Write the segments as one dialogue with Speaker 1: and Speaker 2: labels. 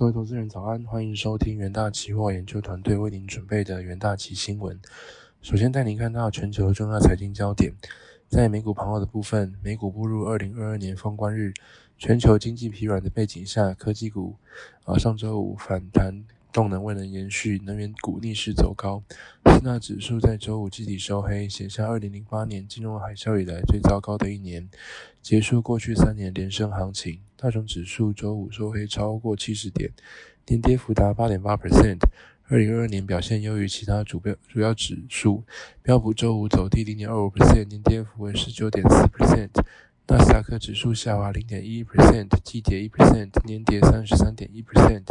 Speaker 1: 各位投资人早安，欢迎收听元大期货研究团队为您准备的元大期新闻。首先带您看到全球重要财经焦点，在美股盘后的部分，美股步入二零二二年封关日，全球经济疲软的背景下，科技股啊上周五反弹。动能未能延续，能源股逆势走高，四大指数在周五集体收黑，写下二零零八年金融海啸以来最糟糕的一年，结束过去三年连升行情。大中指数周五收黑超过七十点，年跌幅达八点八 percent。二零二二年表现优于其他主标主要指数，标普周五走低零点二五 percent，年跌幅为十九点四 percent。纳斯达克指数下滑零点一 percent，季跌一 percent，年跌三十三点一 percent，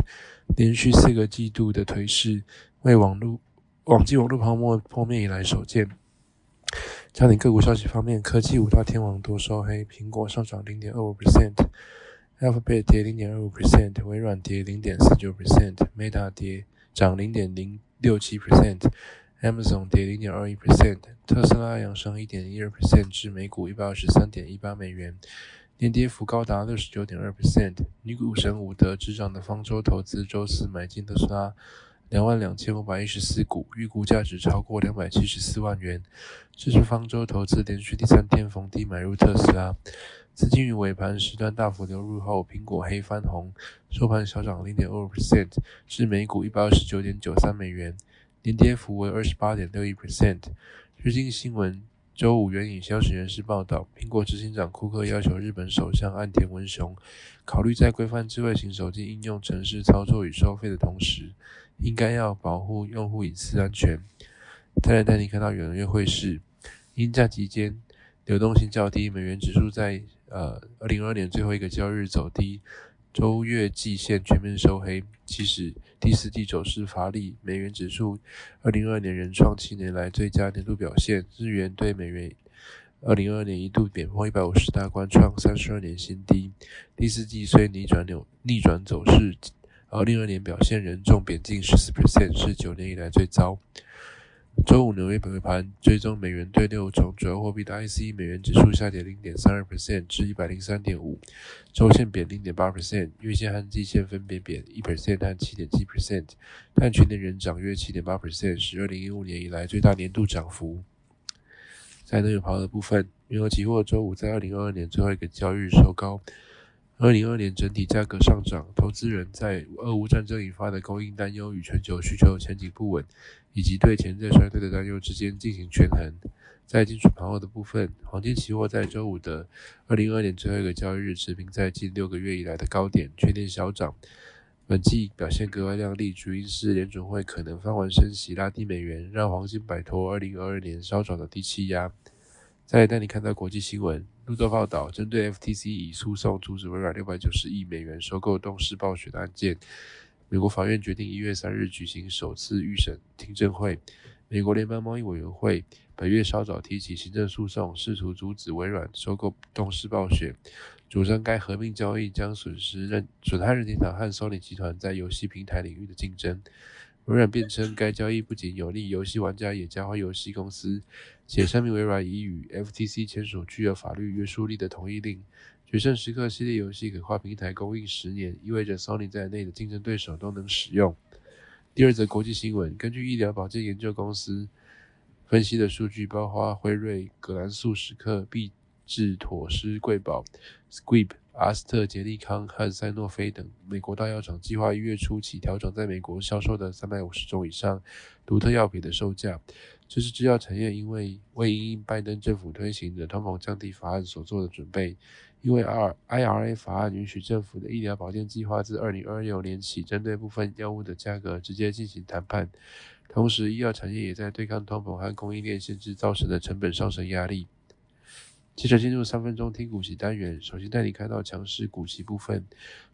Speaker 1: 连续四个季度的颓势，为网络网际网络泡沫破灭以来首见。焦点个股消息方面，科技五大天王多收黑，苹果上涨零点二五 percent，Alphabet 跌零点二五 percent，微软跌零点四九 percent，Meta 跌涨零点零六七 percent。Amazon 跌零点二一 percent，特斯拉扬升一点一二 percent 至每股一百二十三点一八美元，年跌幅高达六十九点二 percent。女股神伍德执掌的方舟投资周四买进特斯拉两万两千五百一十四股，预估价值超过两百七十四万元。这是方舟投资连续第三天逢低买入特斯拉，资金于尾盘时段大幅流入后，苹果黑翻红，收盘小涨零点二 percent 至每股一百二十九点九三美元。年跌幅为二十八点六一 percent。日经新闻周五援引消息人士报道，苹果执行长库克要求日本首相岸田文雄考虑在规范智慧型手机应用程式操作与收费的同时，应该要保护用户隐私安全。再来带你看到元月汇市，因假期间流动性较低，美元指数在呃二零二二年最后一个交易日走低。周月季线全面收黑，其实第四季走势乏力。美元指数二零二二年仍创七年来最佳年度表现。日元对美元二零二二年一度贬破一百五十大关，创三十二年新低。第四季虽逆转扭逆转走势，二零二二年表现仍重贬近十四 percent，是九年以来最糟。周五纽约尾盘，追踪美元对六种主要货币的 IC 美元指数下跌零点三二 percent 至一百零三点五，周线贬零点八 percent，月线和季线分别贬一 percent 和七点七 percent，但全年仍涨约七点八 percent，是二零一五年以来最大年度涨幅。在能源跑的部分，原油期货周五在二零二二年最后一个交易日收高。二零二年整体价格上涨，投资人在俄乌战争引发的供应担忧与全球需求前景不稳，以及对潜在衰退的担忧之间进行权衡。在金属盘后的部分，黄金期货在周五的二零二二年最后一个交易日持平在近六个月以来的高点，全年小涨。本季表现格外亮丽，主因是联准会可能放缓升息，拉低美元，让黄金摆脱二零二二年稍早的低气压。再带你看到国际新闻。路透报道，针对 FTC 以诉讼阻止微软六百九十亿美元收购动视暴雪的案件，美国法院决定一月三日举行首次预审听证会。美国联邦贸易委员会本月稍早提起行政诉讼，试图阻止微软收购动视暴雪，主张该合并交易将损失任损害任天堂和 Sony 集团在游戏平台领域的竞争。微软辩称，该交易不仅有利游戏玩家，也加坏游戏公司。且声明微软已与 FTC 签署具有法律约束力的同意令。决胜时刻系列游戏可跨平台供应十年，意味着 Sony 在内的竞争对手都能使用。第二则国际新闻：根据医疗保健研究公司分析的数据，包括辉瑞、格兰素史克、必治妥诗贵宝、Squib。阿斯特杰利康和赛诺菲等美国大药厂计划一月初起调整在美国销售的三百五十种以上独特药品的售价。这是制药产业因为为因拜登政府推行的通膨降低法案所做的准备。因为 R IRA 法案允许政府的医疗保健计划自二零二六年起针对部分药物的价格直接进行谈判。同时，医药产业也在对抗通膨和供应链限制造成的成本上升压力。接着进入三分钟听股息单元，首先带你看到强势股息部分。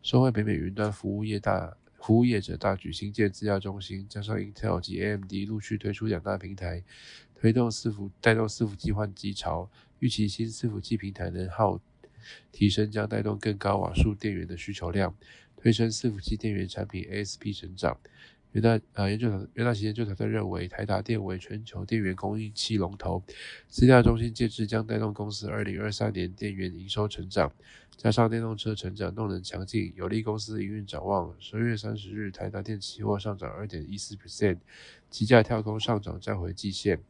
Speaker 1: 收回北美云端服务业大服务业者大举新建资料中心，加上 Intel 及 AMD 陆续推出两大平台，推动伺服带动伺服器换机潮。预期新伺服器平台能耗提升，将带动更高瓦数电源的需求量，推升伺服器电源产品 ASP 成长。元大呃研究团元大旗研究团队认为，台达电为全球电源供应器龙头，资料中心建制将带动公司二零二三年电源营收成长，加上电动车成长动能强劲，有利公司营运展望。十二月三十日，台达电期货上涨二点一四 percent，期价跳空上涨站回季线。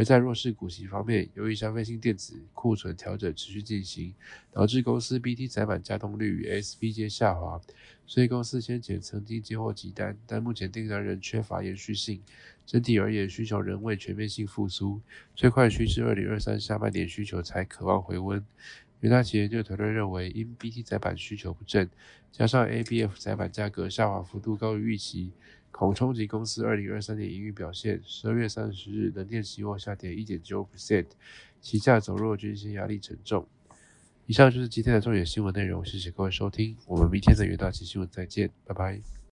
Speaker 1: 而在弱势股息方面，由于消费性电子库存调整持续进行，导致公司 BT 载板加动率与 SP 皆下滑，所以公司先前曾经接获急单，但目前订单仍缺乏延续性。整体而言，需求仍未全面性复苏，最快需至二零二三下半年需求才渴望回温。元大企业研究团队认为，因 BT 载板需求不振，加上 ABF 载板价格下滑幅度高于预期。恐冲击公司二零二三年营运表现。十二月三十日，能电期货下跌一点九 percent，期价走弱，均线压力沉重。以上就是今天的重点新闻内容，谢谢各位收听，我们明天的元大期新闻再见，拜拜。